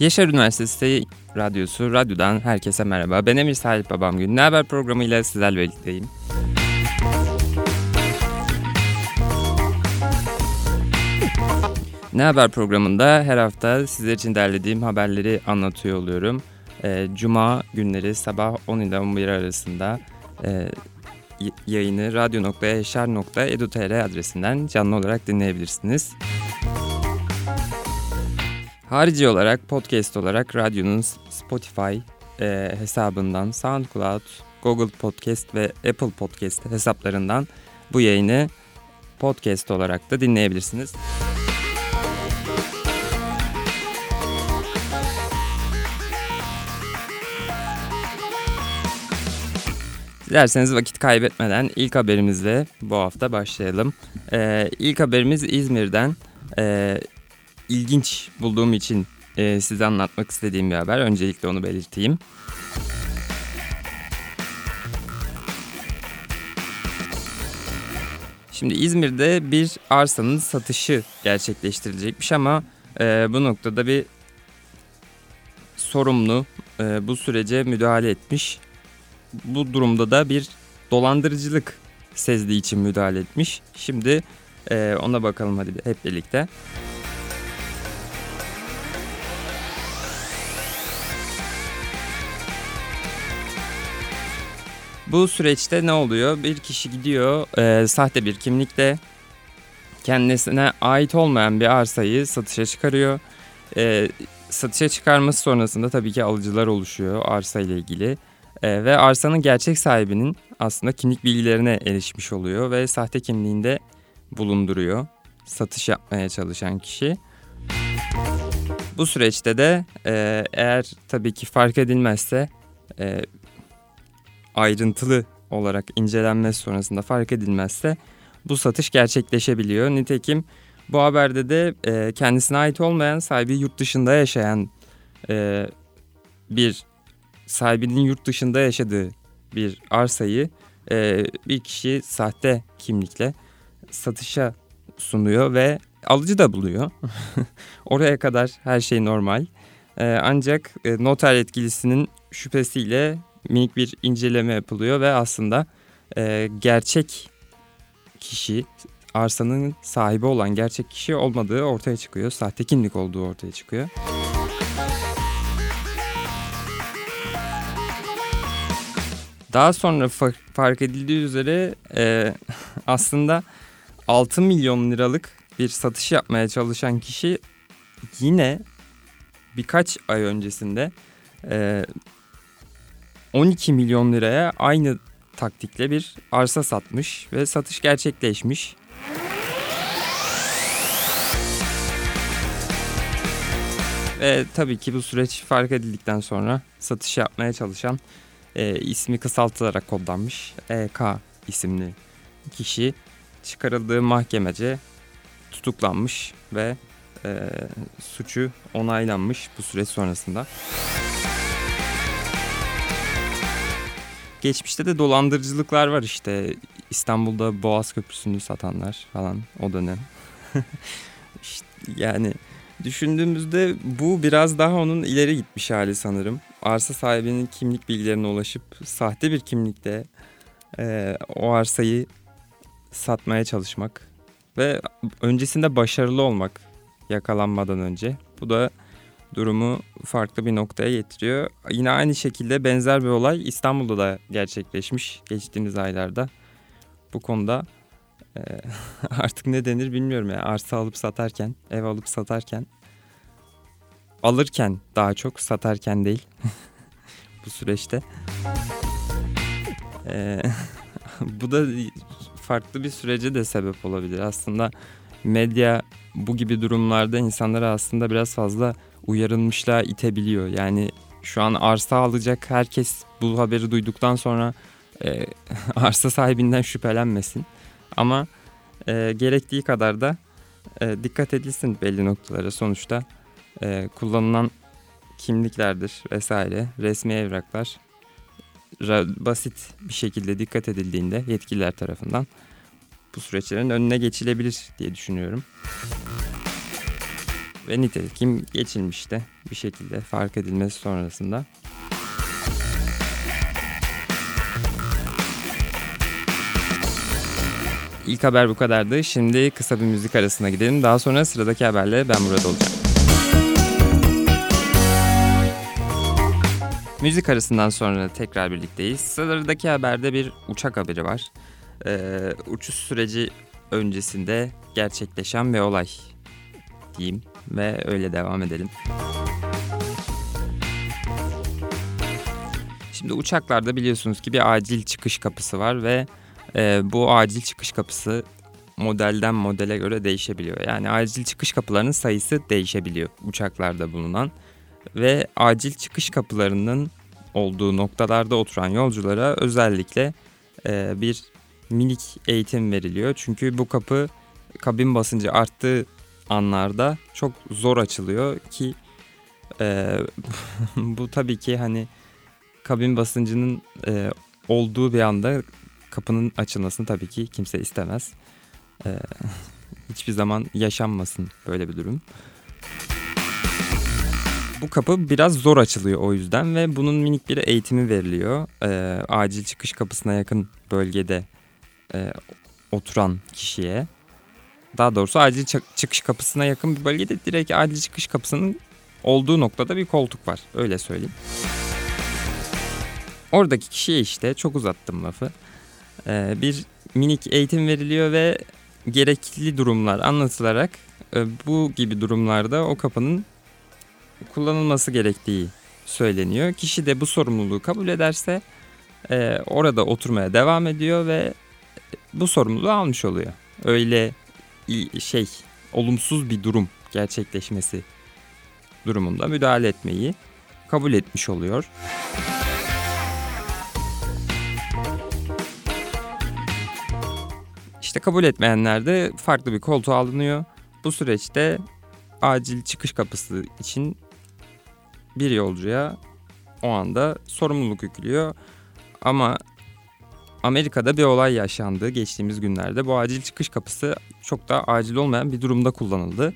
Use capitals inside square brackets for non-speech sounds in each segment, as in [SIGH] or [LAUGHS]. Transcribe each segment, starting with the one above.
Yaşar Üniversitesi Radyosu, radyodan herkese merhaba. Ben Emir Salih Babam Gün. Ne Haber programıyla sizlerle birlikteyim. Ne Haber programında her hafta sizler için derlediğim haberleri anlatıyor oluyorum. Ee, Cuma günleri sabah 10 ile 11 arasında e, yayını radyo.yaşar.edu.tr adresinden canlı olarak dinleyebilirsiniz. Harici olarak podcast olarak radyonun Spotify e, hesabından, SoundCloud, Google Podcast ve Apple Podcast hesaplarından bu yayını podcast olarak da dinleyebilirsiniz. Dilerseniz vakit kaybetmeden ilk haberimizle bu hafta başlayalım. Ee, ilk haberimiz İzmir'den. Ee, ilginç bulduğum için e, size anlatmak istediğim bir haber. Öncelikle onu belirteyim. Şimdi İzmir'de bir arsanın satışı gerçekleştirilecekmiş ama e, bu noktada bir sorumlu e, bu sürece müdahale etmiş. Bu durumda da bir dolandırıcılık sezdiği için müdahale etmiş. Şimdi e, ona bakalım hadi hep birlikte. Bu süreçte ne oluyor? Bir kişi gidiyor e, sahte bir kimlikle kendisine ait olmayan bir arsayı satışa çıkarıyor. E, satışa çıkarması sonrasında tabii ki alıcılar oluşuyor arsa ile ilgili. E, ve arsanın gerçek sahibinin aslında kimlik bilgilerine erişmiş oluyor ve sahte kimliğinde bulunduruyor satış yapmaya çalışan kişi. Bu süreçte de e, eğer tabii ki fark edilmezse e, ayrıntılı olarak incelenmesi sonrasında fark edilmezse bu satış gerçekleşebiliyor. Nitekim bu haberde de e, kendisine ait olmayan sahibi yurt dışında yaşayan e, bir sahibinin yurt dışında yaşadığı bir arsayı e, bir kişi sahte kimlikle satışa sunuyor ve alıcı da buluyor. [LAUGHS] Oraya kadar her şey normal. E, ancak e, noter etkilisinin şüphesiyle minik bir inceleme yapılıyor ve aslında e, gerçek kişi arsanın sahibi olan gerçek kişi olmadığı ortaya çıkıyor. Sahte kimlik olduğu ortaya çıkıyor. Daha sonra fa- fark edildiği üzere e, [LAUGHS] aslında 6 milyon liralık bir satış yapmaya çalışan kişi yine birkaç ay öncesinde e, 12 milyon liraya aynı taktikle bir arsa satmış ve satış gerçekleşmiş. Ve tabii ki bu süreç fark edildikten sonra satış yapmaya çalışan e, ismi kısaltılarak kodlanmış EK isimli kişi çıkarıldığı mahkemece tutuklanmış ve e, suçu onaylanmış bu süreç sonrasında. Geçmişte de dolandırıcılıklar var işte İstanbul'da Boğaz Köprüsü'nü satanlar falan o dönem. [LAUGHS] işte yani düşündüğümüzde bu biraz daha onun ileri gitmiş hali sanırım. Arsa sahibinin kimlik bilgilerine ulaşıp sahte bir kimlikte e, o arsayı satmaya çalışmak ve öncesinde başarılı olmak yakalanmadan önce. Bu da durumu farklı bir noktaya getiriyor. Yine aynı şekilde benzer bir olay İstanbul'da da gerçekleşmiş geçtiğimiz aylarda. Bu konuda e, [LAUGHS] artık ne denir bilmiyorum ya. Arsa alıp satarken, ev alıp satarken alırken daha çok satarken değil [LAUGHS] bu süreçte. E, [LAUGHS] bu da farklı bir sürece de sebep olabilir. Aslında medya bu gibi durumlarda insanları aslında biraz fazla uyarılmışlığa itebiliyor. Yani şu an arsa alacak herkes bu haberi duyduktan sonra e, [LAUGHS] arsa sahibinden şüphelenmesin. Ama e, gerektiği kadar da e, dikkat edilsin belli noktalara. Sonuçta e, kullanılan kimliklerdir vesaire, resmi evraklar basit bir şekilde dikkat edildiğinde yetkililer tarafından bu süreçlerin önüne geçilebilir diye düşünüyorum. Ve nitekim geçilmişti bir şekilde fark edilmesi sonrasında. İlk haber bu kadardı. Şimdi kısa bir müzik arasına gidelim. Daha sonra sıradaki haberle ben burada olacağım. Müzik arasından sonra tekrar birlikteyiz. Sıradaki haberde bir uçak haberi var. Ee, uçuş süreci öncesinde gerçekleşen bir olay diyeyim ve öyle devam edelim. Şimdi uçaklarda biliyorsunuz ki bir acil çıkış kapısı var ve e, bu acil çıkış kapısı modelden modele göre değişebiliyor. Yani acil çıkış kapılarının sayısı değişebiliyor uçaklarda bulunan ve acil çıkış kapılarının olduğu noktalarda oturan yolculara özellikle e, bir minik eğitim veriliyor. Çünkü bu kapı kabin basıncı arttığı anlarda çok zor açılıyor ki e, [LAUGHS] bu tabii ki hani kabin basıncının e, olduğu bir anda kapının açılmasını tabii ki kimse istemez. E, [LAUGHS] hiçbir zaman yaşanmasın böyle bir durum. Bu kapı biraz zor açılıyor o yüzden ve bunun minik bir eğitimi veriliyor. E, acil çıkış kapısına yakın bölgede e, oturan kişiye. Daha doğrusu acil çıkış kapısına yakın bir bölgede direkt acil çıkış kapısının olduğu noktada bir koltuk var. Öyle söyleyeyim. Oradaki kişiye işte çok uzattım lafı. Ee, bir minik eğitim veriliyor ve gerekli durumlar anlatılarak e, bu gibi durumlarda o kapının kullanılması gerektiği söyleniyor. Kişi de bu sorumluluğu kabul ederse e, orada oturmaya devam ediyor ve bu sorumluluğu almış oluyor. Öyle şey olumsuz bir durum gerçekleşmesi durumunda müdahale etmeyi kabul etmiş oluyor. İşte kabul etmeyenler de farklı bir koltuğa alınıyor. Bu süreçte acil çıkış kapısı için bir yolcuya o anda sorumluluk yüklüyor. Ama Amerika'da bir olay yaşandı geçtiğimiz günlerde. Bu acil çıkış kapısı çok da acil olmayan bir durumda kullanıldı.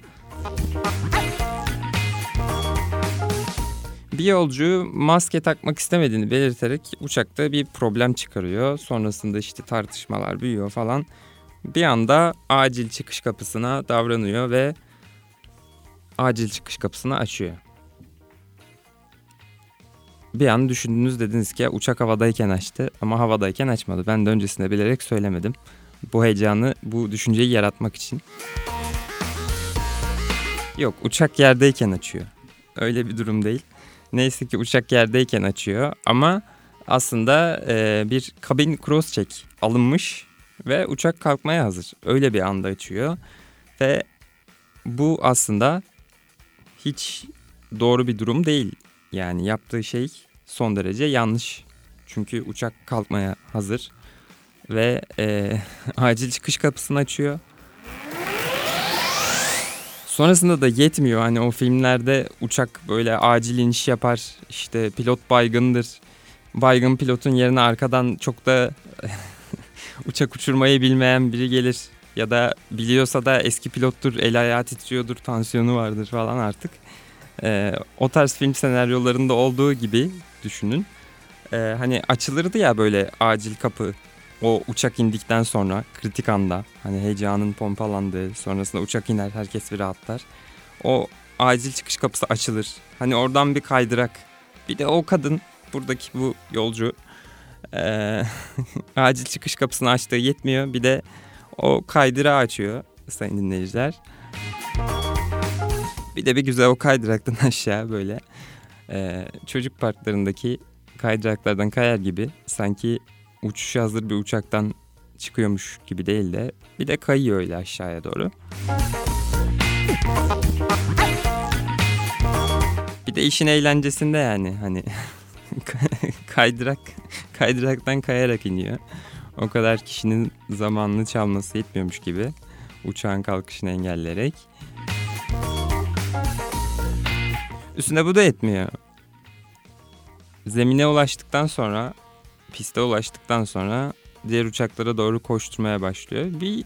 Bir yolcu maske takmak istemediğini belirterek uçakta bir problem çıkarıyor. Sonrasında işte tartışmalar büyüyor falan. Bir anda acil çıkış kapısına davranıyor ve acil çıkış kapısını açıyor bir an düşündünüz dediniz ki uçak havadayken açtı ama havadayken açmadı. Ben de öncesinde bilerek söylemedim. Bu heyecanı, bu düşünceyi yaratmak için. Yok uçak yerdeyken açıyor. Öyle bir durum değil. Neyse ki uçak yerdeyken açıyor ama aslında e, bir kabin cross check alınmış ve uçak kalkmaya hazır. Öyle bir anda açıyor ve bu aslında hiç doğru bir durum değil. Yani yaptığı şey son derece yanlış. Çünkü uçak kalkmaya hazır ve e, [LAUGHS] acil çıkış kapısını açıyor. Sonrasında da yetmiyor hani o filmlerde uçak böyle acil iniş yapar işte pilot baygındır. Baygın pilotun yerine arkadan çok da [LAUGHS] uçak uçurmayı bilmeyen biri gelir ya da biliyorsa da eski pilottur el ayağı titriyordur tansiyonu vardır falan artık. E, o tarz film senaryolarında olduğu gibi düşünün. E, hani açılırdı ya böyle acil kapı o uçak indikten sonra kritik anda hani heyecanın pompalandığı sonrasında uçak iner herkes bir rahatlar. O acil çıkış kapısı açılır. Hani oradan bir kaydırak. Bir de o kadın buradaki bu yolcu e, [LAUGHS] acil çıkış kapısını açtığı yetmiyor. Bir de o kaydırağı açıyor sayın dinleyiciler. Bir de bir güzel o kaydıraktan [LAUGHS] aşağı böyle e, çocuk parklarındaki kaydıraklardan kayar gibi sanki uçuş hazır bir uçaktan çıkıyormuş gibi değil de bir de kayıyor öyle aşağıya doğru. Bir de işin eğlencesinde yani hani [LAUGHS] kaydırak kaydıraktan kayarak iniyor. O kadar kişinin zamanını çalması yetmiyormuş gibi uçağın kalkışını engelleyerek. Üstüne bu da etmiyor. Zemine ulaştıktan sonra, piste ulaştıktan sonra diğer uçaklara doğru koşturmaya başlıyor. Bir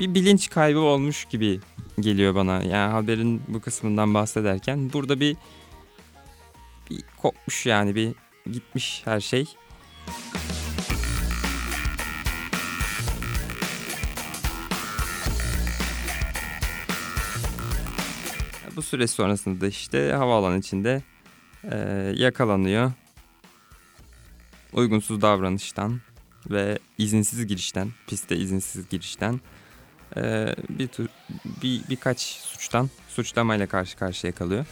bir bilinç kaybı olmuş gibi geliyor bana. Yani haberin bu kısmından bahsederken burada bir bir kopmuş yani bir gitmiş her şey. Bu süre sonrasında da işte havaalanı içinde e, yakalanıyor. Uygunsuz davranıştan ve izinsiz girişten, piste izinsiz girişten e, bir, tür, bir birkaç suçtan suçlamayla karşı karşıya kalıyor.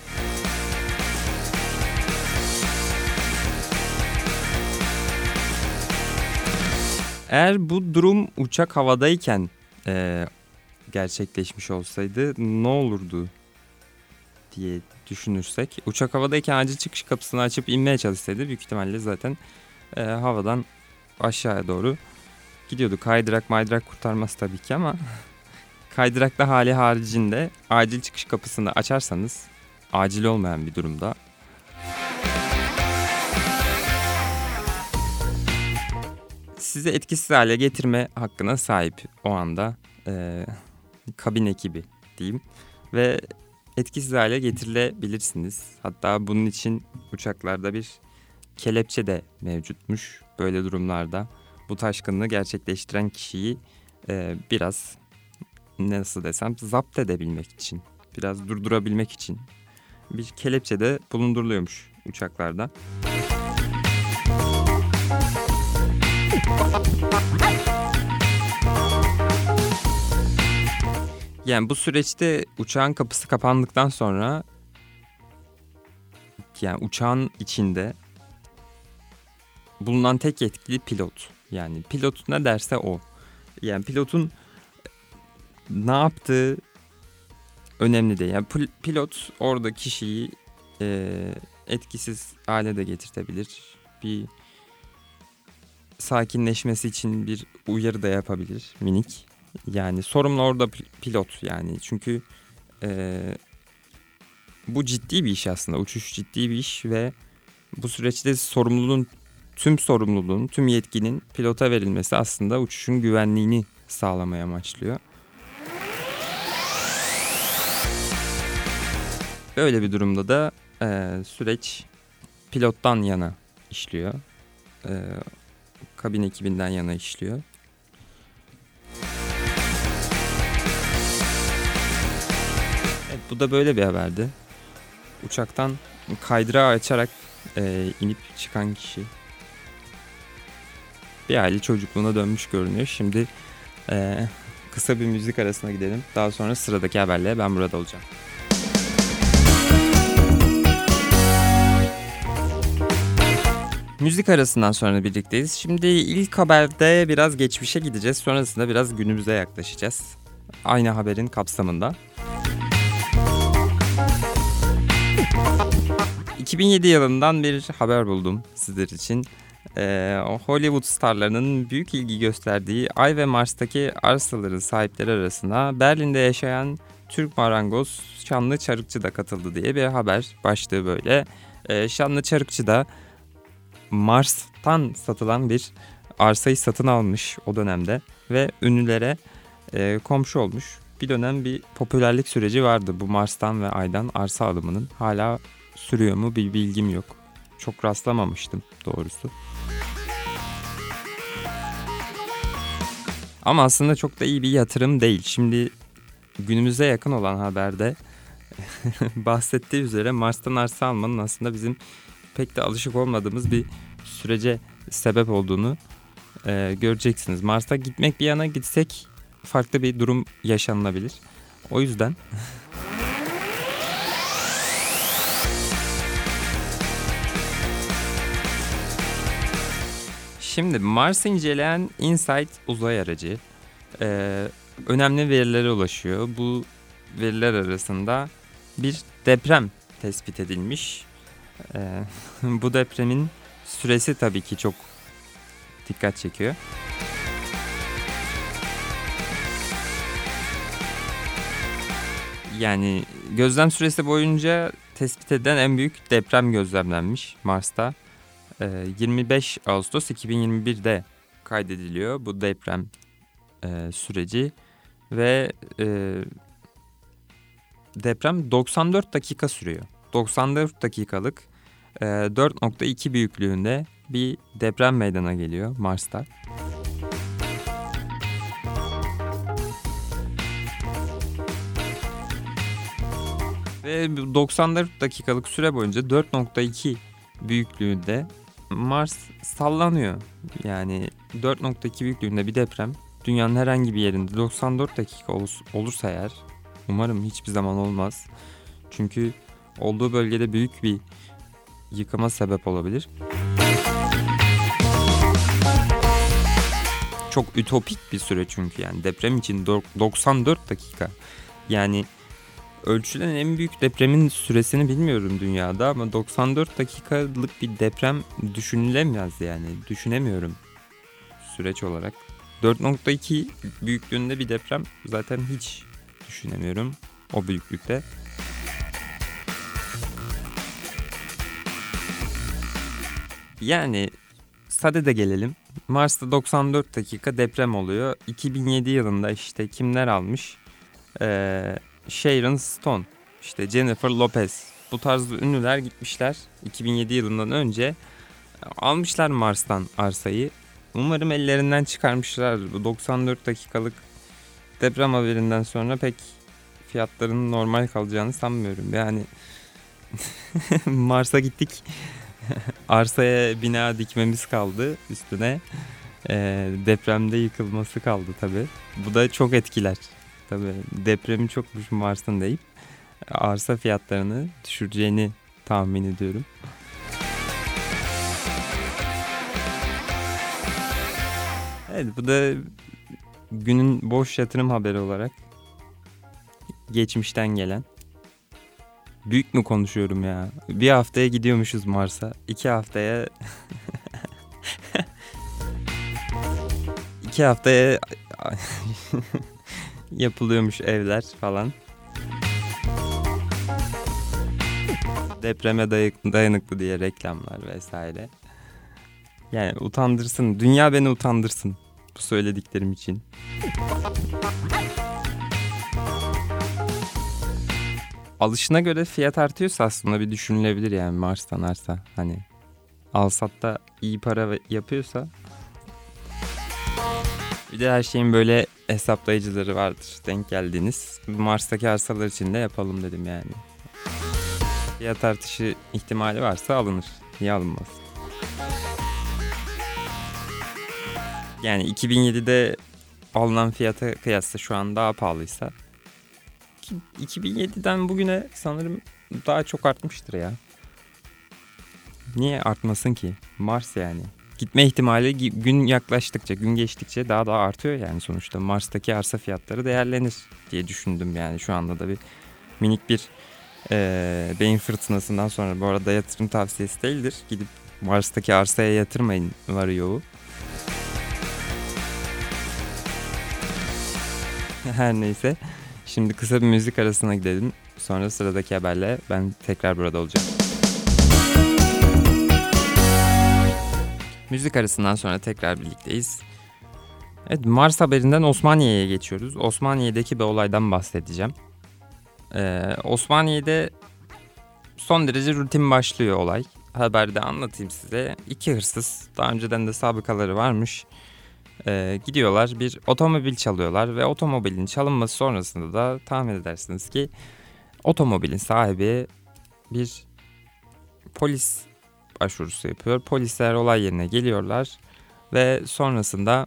Eğer bu durum uçak havadayken e, gerçekleşmiş olsaydı ne olurdu diye düşünürsek uçak havadayken acil çıkış kapısını açıp inmeye çalışsaydı büyük ihtimalle zaten e, havadan aşağıya doğru gidiyordu. Kaydırak maydırak kurtarmaz tabii ki ama [LAUGHS] kaydırakta hali haricinde acil çıkış kapısını açarsanız acil olmayan bir durumda sizi etkisiz hale getirme hakkına sahip o anda e, kabin ekibi diyeyim ve etkisiz hale getirilebilirsiniz. Hatta bunun için uçaklarda bir kelepçe de mevcutmuş böyle durumlarda. Bu taşkınlığı gerçekleştiren kişiyi e, biraz nasıl desem zapt edebilmek için, biraz durdurabilmek için bir kelepçe de bulunduruluyormuş uçaklarda. Yani bu süreçte uçağın kapısı kapandıktan sonra yani uçağın içinde bulunan tek yetkili pilot. Yani pilot ne derse o. Yani pilotun ne yaptığı önemli değil. Yani pilot orada kişiyi e, etkisiz hale de getirtebilir. Bir sakinleşmesi için bir uyarı da yapabilir minik. Yani sorumlu orada pilot yani çünkü e, bu ciddi bir iş aslında uçuş ciddi bir iş ve bu süreçte sorumluluğun tüm sorumluluğun tüm yetkinin pilota verilmesi aslında uçuşun güvenliğini sağlamaya amaçlıyor. Böyle bir durumda da e, süreç pilottan yana işliyor. E, kabin ekibinden yana işliyor. Bu da böyle bir haberdi. Uçaktan kaydırağı açarak e, inip çıkan kişi bir aile çocukluğuna dönmüş görünüyor. Şimdi e, kısa bir müzik arasına gidelim. Daha sonra sıradaki haberle ben burada olacağım. Müzik arasından sonra birlikteyiz. Şimdi ilk haberde biraz geçmişe gideceğiz. Sonrasında biraz günümüze yaklaşacağız. Aynı haberin kapsamında. 2007 yılından bir haber buldum sizler için. Ee, Hollywood starlarının büyük ilgi gösterdiği Ay ve Mars'taki arsaların sahipleri arasında Berlin'de yaşayan Türk marangoz Şanlı Çarıkçı da katıldı diye bir haber başlığı böyle. Ee, Şanlı Çarıkçı da Mars'tan satılan bir arsayı satın almış o dönemde ve ünlülere e, komşu olmuş. Bir dönem bir popülerlik süreci vardı bu Mars'tan ve Ay'dan arsa alımının. Hala sürüyor mu bir bilgim yok. Çok rastlamamıştım doğrusu. Ama aslında çok da iyi bir yatırım değil. Şimdi günümüze yakın olan haberde [LAUGHS] bahsettiği üzere Mars'tan arsa almanın aslında bizim pek de alışık olmadığımız bir sürece sebep olduğunu e, göreceksiniz. Mars'a gitmek bir yana gitsek farklı bir durum yaşanılabilir. O yüzden [LAUGHS] Şimdi Mars inceleyen InSight uzay aracı e, önemli verilere ulaşıyor. Bu veriler arasında bir deprem tespit edilmiş. E, [LAUGHS] bu depremin süresi tabii ki çok dikkat çekiyor. Yani gözlem süresi boyunca tespit edilen en büyük deprem gözlemlenmiş Mars'ta. 25 ee, Ağustos 2021'de kaydediliyor bu deprem e, süreci ve e, deprem 94 dakika sürüyor. 94 dakikalık e, 4.2 büyüklüğünde bir deprem meydana geliyor Mars'ta. Ve 94 dakikalık süre boyunca 4.2 büyüklüğünde Mars sallanıyor. Yani 4.2 büyüklüğünde bir deprem dünyanın herhangi bir yerinde 94 dakika olursa eğer umarım hiçbir zaman olmaz. Çünkü olduğu bölgede büyük bir yıkıma sebep olabilir. Çok ütopik bir süre çünkü yani deprem için 94 dakika. Yani ölçülen en büyük depremin süresini bilmiyorum dünyada ama 94 dakikalık bir deprem düşünülemez yani. Düşünemiyorum süreç olarak. 4.2 büyüklüğünde bir deprem zaten hiç düşünemiyorum o büyüklükte. Yani sade de gelelim. Mars'ta 94 dakika deprem oluyor. 2007 yılında işte kimler almış? Ee, Sharon Stone, işte Jennifer Lopez bu tarz ünlüler gitmişler 2007 yılından önce almışlar Mars'tan arsayı. Umarım ellerinden çıkarmışlar. Bu 94 dakikalık deprem haberinden sonra pek fiyatların normal kalacağını sanmıyorum. Yani [LAUGHS] Mars'a gittik. [LAUGHS] Arsaya bina dikmemiz kaldı üstüne. E, depremde yıkılması kaldı tabi. Bu da çok etkiler. Tabi depremin çokmuş Mars'ın deyip arsa fiyatlarını düşüreceğini tahmin ediyorum. Evet bu da günün boş yatırım haberi olarak geçmişten gelen. Büyük mü konuşuyorum ya? Bir haftaya gidiyormuşuz Mars'a. iki haftaya... [LAUGHS] iki haftaya yapılıyormuş evler falan. Depreme dayanıklı diye reklamlar vesaire. Yani utandırsın. Dünya beni utandırsın bu söylediklerim için. Alışına göre fiyat artıyorsa aslında bir düşünülebilir yani Mars'tan arsa. Hani Alsat'ta iyi para yapıyorsa bir de her şeyin böyle hesaplayıcıları vardır. Denk geldiğiniz. Mars'taki arsalar için de yapalım dedim yani. Fiyat artışı ihtimali varsa alınır. Niye alınmaz? Yani 2007'de alınan fiyata kıyasla şu an daha pahalıysa 2007'den bugüne sanırım daha çok artmıştır ya. Niye artmasın ki? Mars yani gitme ihtimali gün yaklaştıkça, gün geçtikçe daha da artıyor yani sonuçta. Mars'taki arsa fiyatları değerlenir diye düşündüm yani şu anda da bir minik bir e, beyin fırtınasından sonra bu arada yatırım tavsiyesi değildir. Gidip Mars'taki arsaya yatırmayın var yoğu. [LAUGHS] Her neyse. Şimdi kısa bir müzik arasına gidelim. Sonra sıradaki haberle ben tekrar burada olacağım. Müzik arasından sonra tekrar birlikteyiz. Evet Mars haberinden Osmaniye'ye geçiyoruz. Osmaniye'deki bir olaydan bahsedeceğim. Ee, Osmaniye'de son derece rutin başlıyor olay. Haberde anlatayım size. İki hırsız daha önceden de sabıkaları varmış. Ee, gidiyorlar bir otomobil çalıyorlar ve otomobilin çalınması sonrasında da tahmin edersiniz ki otomobilin sahibi bir polis başvurusu yapıyor. Polisler olay yerine geliyorlar ve sonrasında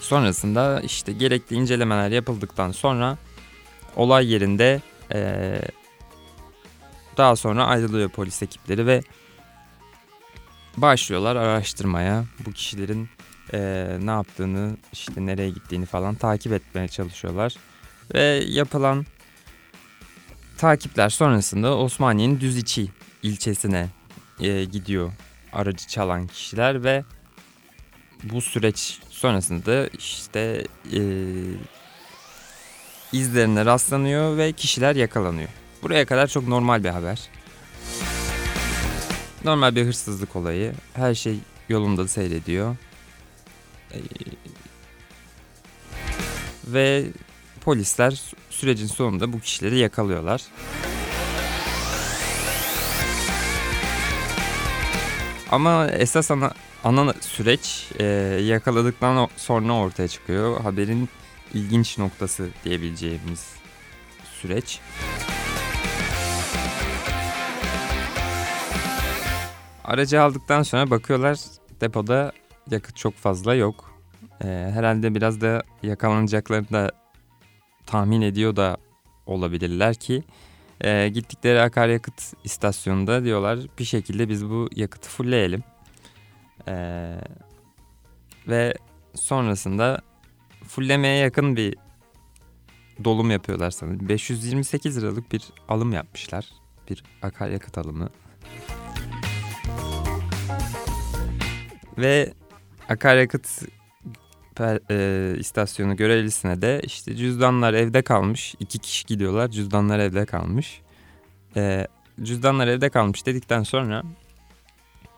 sonrasında işte gerekli incelemeler yapıldıktan sonra olay yerinde ee, daha sonra ayrılıyor polis ekipleri ve başlıyorlar araştırmaya. Bu kişilerin e, ne yaptığını, işte nereye gittiğini falan takip etmeye çalışıyorlar. Ve yapılan takipler sonrasında Osmaniye'nin Düziçi ilçesine e, gidiyor aracı çalan kişiler ve bu süreç sonrasında işte e, izlerine rastlanıyor ve kişiler yakalanıyor. Buraya kadar çok normal bir haber. Normal bir hırsızlık olayı. Her şey yolunda seyrediyor. Ee, ve polisler sürecin sonunda bu kişileri yakalıyorlar. Ama esas ana, ana süreç e, yakaladıktan sonra ortaya çıkıyor. Haberin ilginç noktası diyebileceğimiz süreç. Aracı aldıktan sonra bakıyorlar depoda yakıt çok fazla yok. Ee, herhalde biraz da yakalanacaklarını da tahmin ediyor da olabilirler ki e, gittikleri akaryakıt istasyonunda diyorlar bir şekilde biz bu yakıtı fullleyelim. Ee, ve sonrasında fullemeye yakın bir dolum yapıyorlar sanırım. 528 liralık bir alım yapmışlar. Bir akaryakıt alımı. Ve akaryakıt per, e, istasyonu görevlisine de işte cüzdanlar evde kalmış. iki kişi gidiyorlar cüzdanlar evde kalmış. E, cüzdanlar evde kalmış dedikten sonra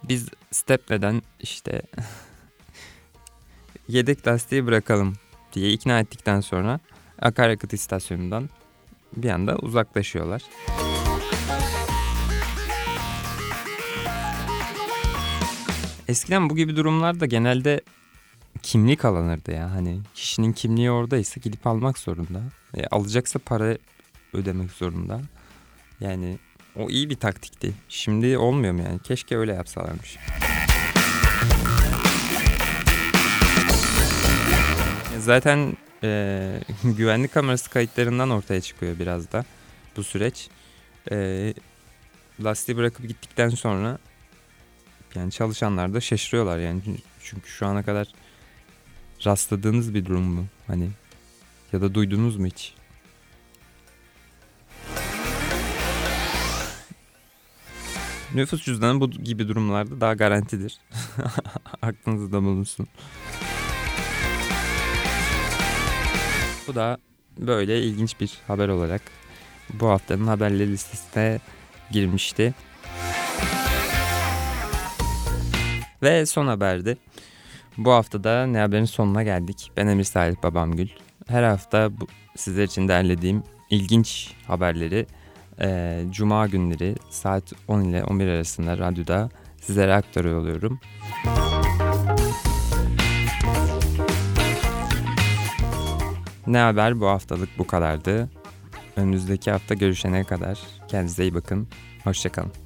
biz stepneden işte [LAUGHS] yedek lastiği bırakalım diye ikna ettikten sonra akaryakıt istasyonundan bir anda uzaklaşıyorlar. Eskiden bu gibi durumlarda genelde kimlik alınırdı ya. Hani kişinin kimliği oradaysa gidip almak zorunda. E, alacaksa para ödemek zorunda. Yani o iyi bir taktikti. Şimdi olmuyor mu yani? Keşke öyle yapsalarmış. Zaten e, [LAUGHS] güvenlik kamerası kayıtlarından ortaya çıkıyor biraz da bu süreç. E, lastiği bırakıp gittikten sonra yani çalışanlar da şaşırıyorlar yani. Çünkü şu ana kadar rastladığınız bir durum mu? Hani ya da duydunuz mu hiç? Nüfus cüzdanı bu gibi durumlarda daha garantidir. [LAUGHS] Aklınızda bulunsun. Bu da böyle ilginç bir haber olarak bu haftanın haberleri listesine girmişti. Ve son haberde bu haftada Ne Haber'in sonuna geldik. Ben Emir Salih Babamgül. Her hafta bu, sizler için derlediğim ilginç haberleri e, Cuma günleri saat 10 ile 11 arasında radyoda sizlere aktarıyor oluyorum. Ne haber bu haftalık bu kadardı. Önümüzdeki hafta görüşene kadar kendinize iyi bakın. Hoşçakalın.